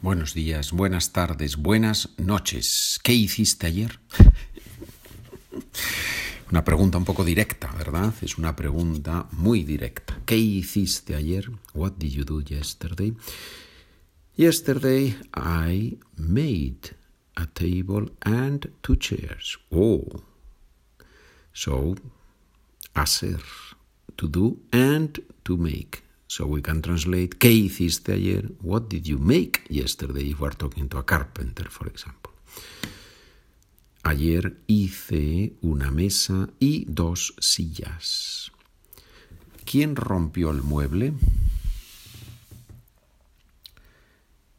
Buenos días, buenas tardes, buenas noches. ¿Qué hiciste ayer? Una pregunta un poco directa, ¿verdad? Es una pregunta muy directa. ¿Qué hiciste ayer? What did you do yesterday? Yesterday I made a table and two chairs. Oh. So, hacer, to do and to make. So we can translate ¿Qué hiciste ayer? What did you make yesterday? If we're talking to a carpenter, for example. Ayer hice una mesa y dos sillas. ¿Quién rompió el mueble?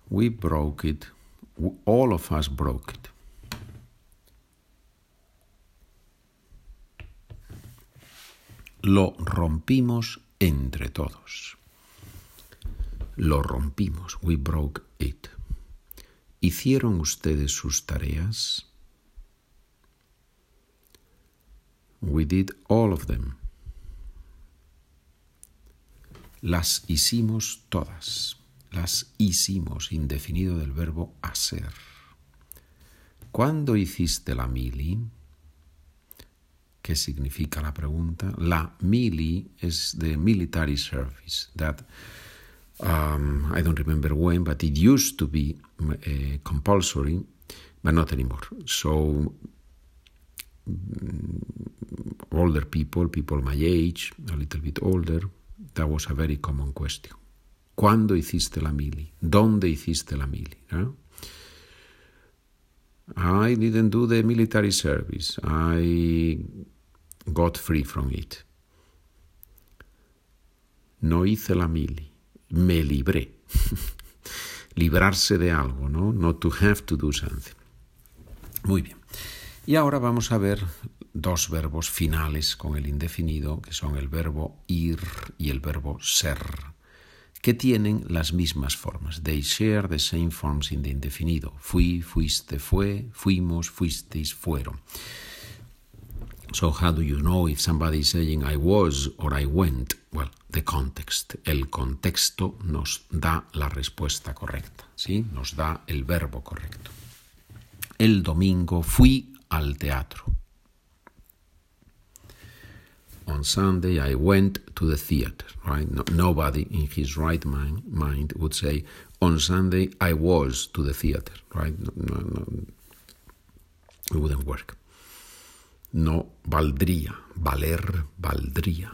We broke it. All of us broke it. Lo rompimos entre todos. Lo rompimos. We broke it. ¿Hicieron ustedes sus tareas? We did all of them. Las hicimos todas. Las hicimos, indefinido del verbo hacer. ¿Cuándo hiciste la mili? ¿Qué significa la pregunta? La mili es de military service. That um, I don't remember when, but it used to be uh, compulsory, but not anymore. So mm, older people, people my age, a little bit older, that was a very common question. ¿Cuándo hiciste la mili? ¿Dónde hiciste la mili? ¿Eh? I didn't do the military service. I got free from it. No hice la mili. Me libré. Librarse de algo, ¿no? Not to have to do something. Muy bien. Y ahora vamos a ver dos verbos finales con el indefinido, que son el verbo ir y el verbo ser que tienen las mismas formas. They share the same forms in the indefinido. Fui, fuiste, fue, fuimos, fuisteis, fueron. So how do you know if somebody is saying I was or I went? Well, the context. El contexto nos da la respuesta correcta, ¿sí? Nos da el verbo correcto. El domingo fui al teatro. on Sunday I went to the theater, right? No, nobody in his right mind, would say, on Sunday I was to the theater, right? No, it wouldn't work. No valdría, valer, valdría.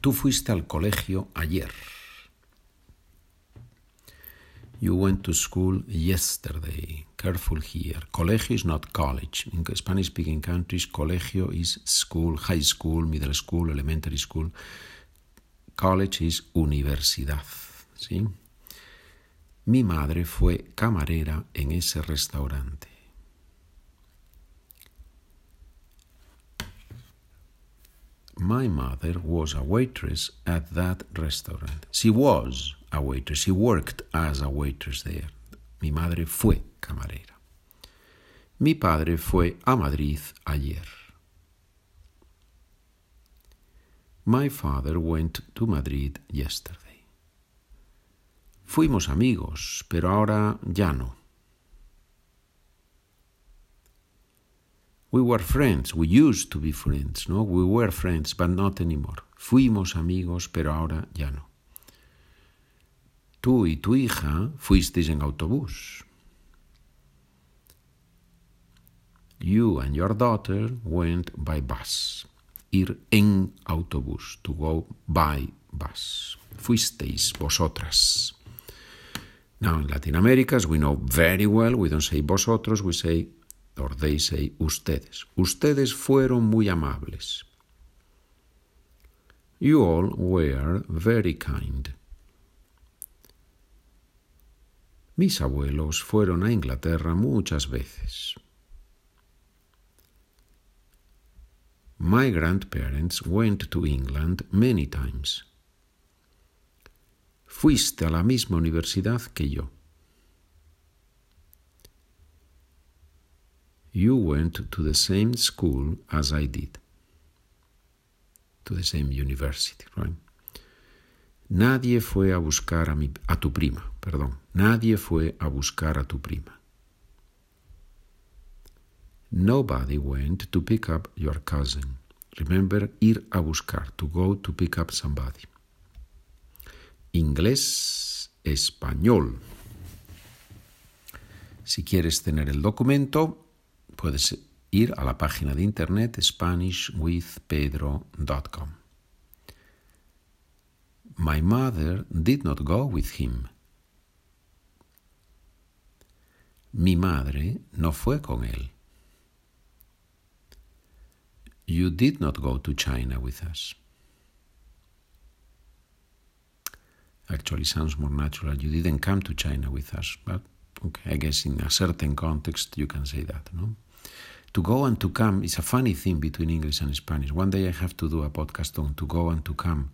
Tú fuiste al colegio ayer. You went to school yesterday. Careful here. Colegio is not college. In Spanish speaking countries, colegio is school, high school, middle school, elementary school. College is universidad. ¿sí? Mi madre fue camarera en ese restaurante. My mother was a waitress at that restaurant. She was a waitress. She worked as a waitress there. Mi madre fue camarera. Mi padre fue a Madrid ayer. My father went to Madrid yesterday. Fuimos amigos, pero ahora ya no. We were friends, we used to be friends, no? We were friends, but not anymore. Fuimos amigos, pero ahora ya no. Tú y tu hija fuisteis en autobús. You and your daughter went by bus. Ir en autobús, to go by bus. Fuisteis vosotras. Now in Latin America, as we know very well, we don't say vosotros, we say or they say ustedes. Ustedes fueron muy amables. You all were very kind. Mis abuelos fueron a Inglaterra muchas veces. My grandparents went to England many times. Fuiste a la misma universidad que yo. You went to the same school as I did. To the same university, right? Nadie fue a buscar a, mi, a tu prima, perdón, nadie fue a buscar a tu prima. Nobody went to pick up your cousin. Remember, ir a buscar, to go to pick up somebody. Inglés, español. Si quieres tener el documento, puedes ir a la página de internet SpanishWithPedro.com. My mother did not go with him. Mi madre no fue con él. You did not go to China with us. Actually, sounds more natural. You didn't come to China with us, but okay, I guess in a certain context you can say that, no? To go and to come is a funny thing between English and Spanish. One day I have to do a podcast on to go and to come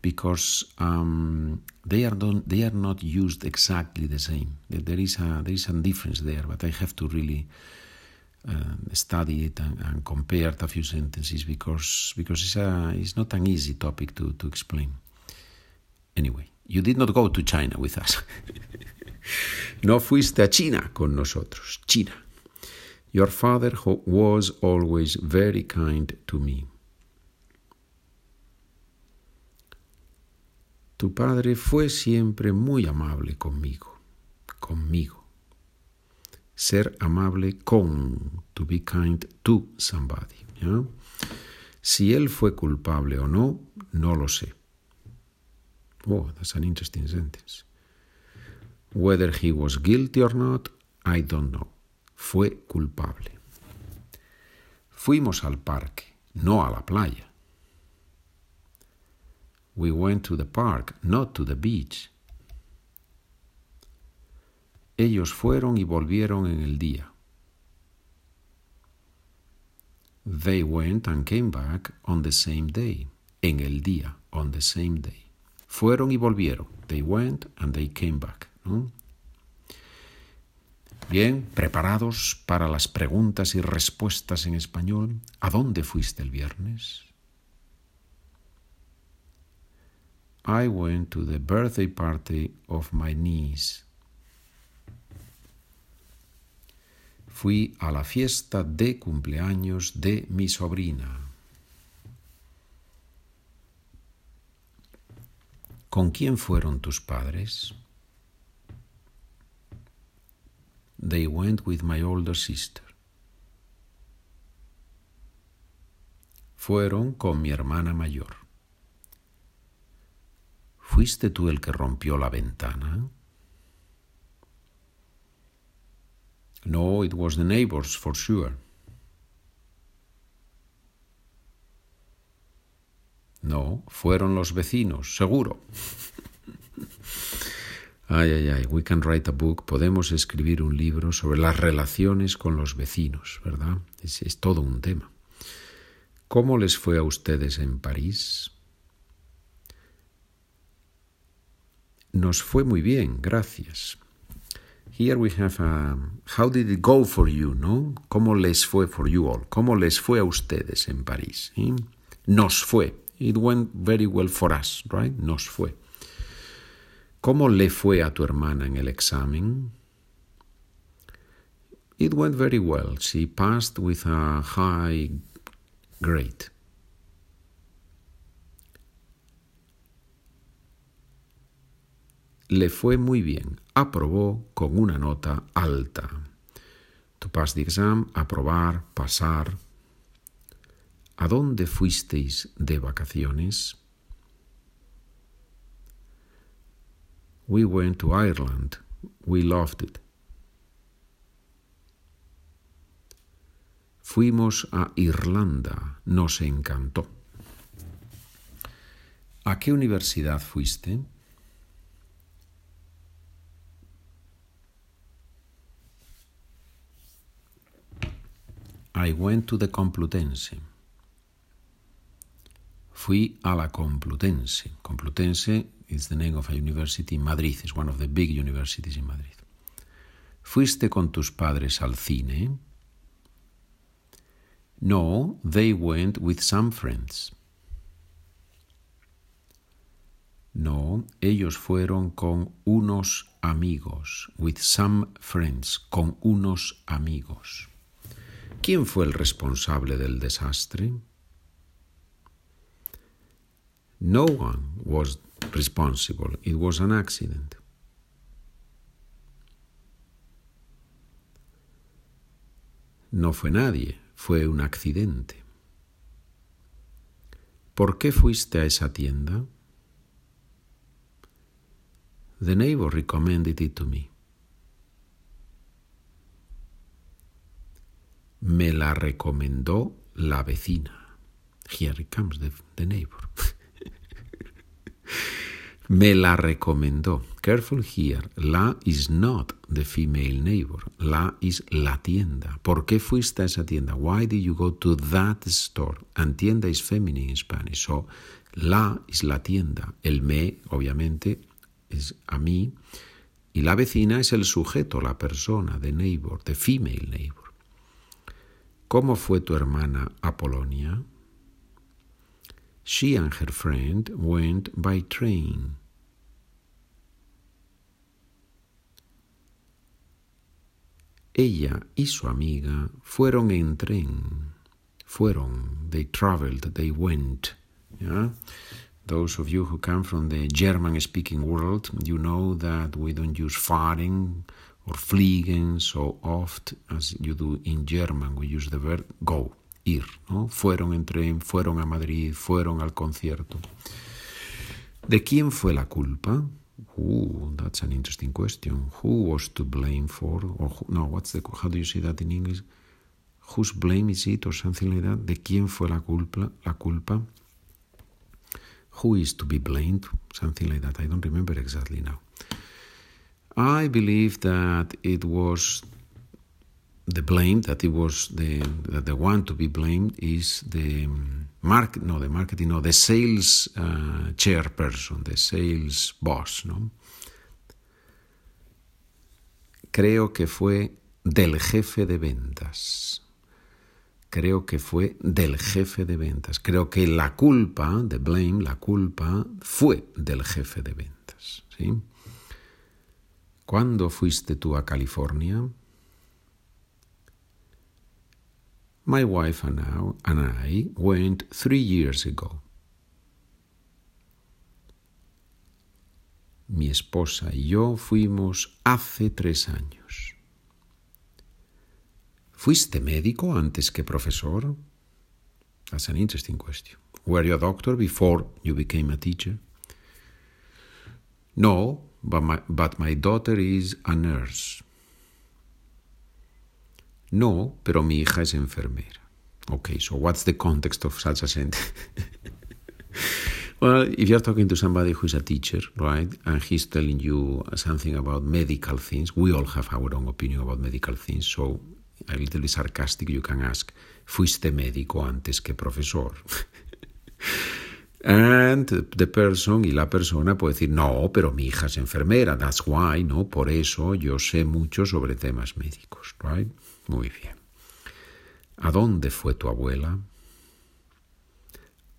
because um, they are don't, they are not used exactly the same. There is a there is a difference there, but I have to really uh, study it and, and compare a few sentences because because it's a it's not an easy topic to to explain. Anyway, you did not go to China with us. no fuiste a China con nosotros. China. Your father was always very kind to me. Tu padre fue siempre muy amable conmigo, conmigo. Ser amable con, to be kind to somebody. ¿ya? Si él fue culpable o no, no lo sé. Oh, that's an interesting sentence. Whether he was guilty or not, I don't know fue culpable. Fuimos al parque, no a la playa. We went to the park, not to the beach. Ellos fueron y volvieron en el día. They went and came back on the same day. En el día, on the same day. Fueron y volvieron. They went and they came back. Bien, preparados para las preguntas y respuestas en español. ¿A dónde fuiste el viernes? I went to the birthday party of my niece. Fui a la fiesta de cumpleaños de mi sobrina. ¿Con quién fueron tus padres? They went with my older sister. Fueron con mi hermana mayor. ¿Fuiste tú el que rompió la ventana? No, it was the neighbors, for sure. No, fueron los vecinos, seguro. Ay, ay, ay, we can write a book, podemos escribir un libro sobre las relaciones con los vecinos, ¿verdad? Es, todo un tema. ¿Cómo les fue a ustedes en París? Nos fue muy bien, gracias. Here we have a how did it go for you, ¿no? ¿Cómo les fue for you all? ¿Cómo les fue a ustedes en París? ¿Eh? Nos fue. It went very well for us, right? Nos fue. ¿Cómo le fue a tu hermana en el examen? It went very well. She passed with a high grade. Le fue muy bien. Aprobó con una nota alta. To pass the exam, aprobar, pasar. ¿A dónde fuisteis de vacaciones? We went to Ireland. We loved it. Fuimos a Irlanda. Nos encantó. ¿A qué universidad fuiste? I went to the Complutense. Fui a la Complutense. Complutense is the name of a university in Madrid. It's one of the big universities in Madrid. ¿Fuiste con tus padres al cine? No, they went with some friends. No, ellos fueron con unos amigos, with some friends, con unos amigos. ¿Quién fue el responsable del desastre? No one was responsible. It was an accident. No fue nadie, fue un accidente. ¿Por qué fuiste a esa tienda? The neighbor recommended it to me. Me la recomendó la vecina. Here comes the, the neighbor. Me la recomendó. Careful here. La is not the female neighbor. La is la tienda. ¿Por qué fuiste a esa tienda? Why did you go to that store? And tienda is feminine in Spanish. So, la is la tienda. El me, obviamente, es a mí. Y la vecina es el sujeto, la persona, the neighbor, the female neighbor. ¿Cómo fue tu hermana a Polonia? She and her friend went by train. Ella y su amiga fueron en tren. Fueron, they traveled, they went. Yeah? Those of you who come from the German speaking world, you know that we don't use fahren or fliegen so oft as you do in German. We use the verb go ir, ¿no? Fueron en tren, fueron a Madrid, fueron al concierto. ¿De quién fue la culpa? Ooh, that's an interesting question. Who was to blame for? Or who, no, what's the how do you say that in English? Whose blame is it or something like that? ¿De quién fue la culpa? La culpa. Who is to be blamed? Something like that. I don't remember exactly now. I believe that it was the blame that it was the the one to be blamed is the market no the marketing no the sales uh, chairperson the sales boss no creo que fue del jefe de ventas. Creo que fue del jefe de ventas. Creo que la culpa the blame la culpa fue del jefe de ventas sí ¿Cuándo fuiste tú a California? My wife and I went three years ago. Mi esposa y yo fuimos hace tres años. ¿Fuiste médico antes que profesor? That's an interesting question. Were you a doctor before you became a teacher? No, but my, but my daughter is a nurse. No, pero mi hija es enfermera. Okay, so what's the context of such a sentence? well, if you're talking to somebody who is a teacher, right, and he's telling you something about medical things, we all have our own opinion about medical things, so a little bit sarcastic, you can ask, ¿fuiste médico antes que profesor? And the person y la persona puede decir, no, pero mi hija es enfermera, that's why, ¿no? Por eso yo sé mucho sobre temas médicos, right? Muy bien. ¿A dónde fue tu abuela?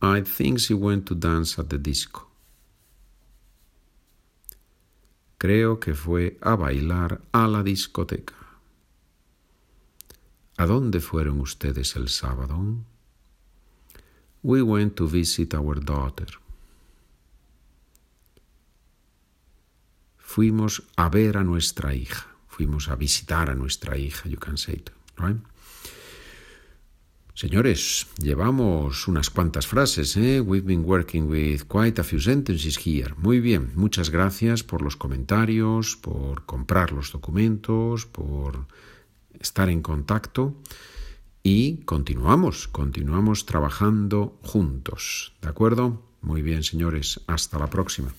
I think she went to dance at the disco. Creo que fue a bailar a la discoteca. ¿A dónde fueron ustedes el sábado? We went to visit our daughter. Fuimos a ver a nuestra hija. Fuimos a visitar a nuestra hija, you can say it? Señores, llevamos unas cuantas frases, ¿eh? We've been working with quite a few sentences here. Muy bien, muchas gracias por los comentarios, por comprar los documentos, por estar en contacto y continuamos, continuamos trabajando juntos. ¿De acuerdo? Muy bien, señores, hasta la próxima.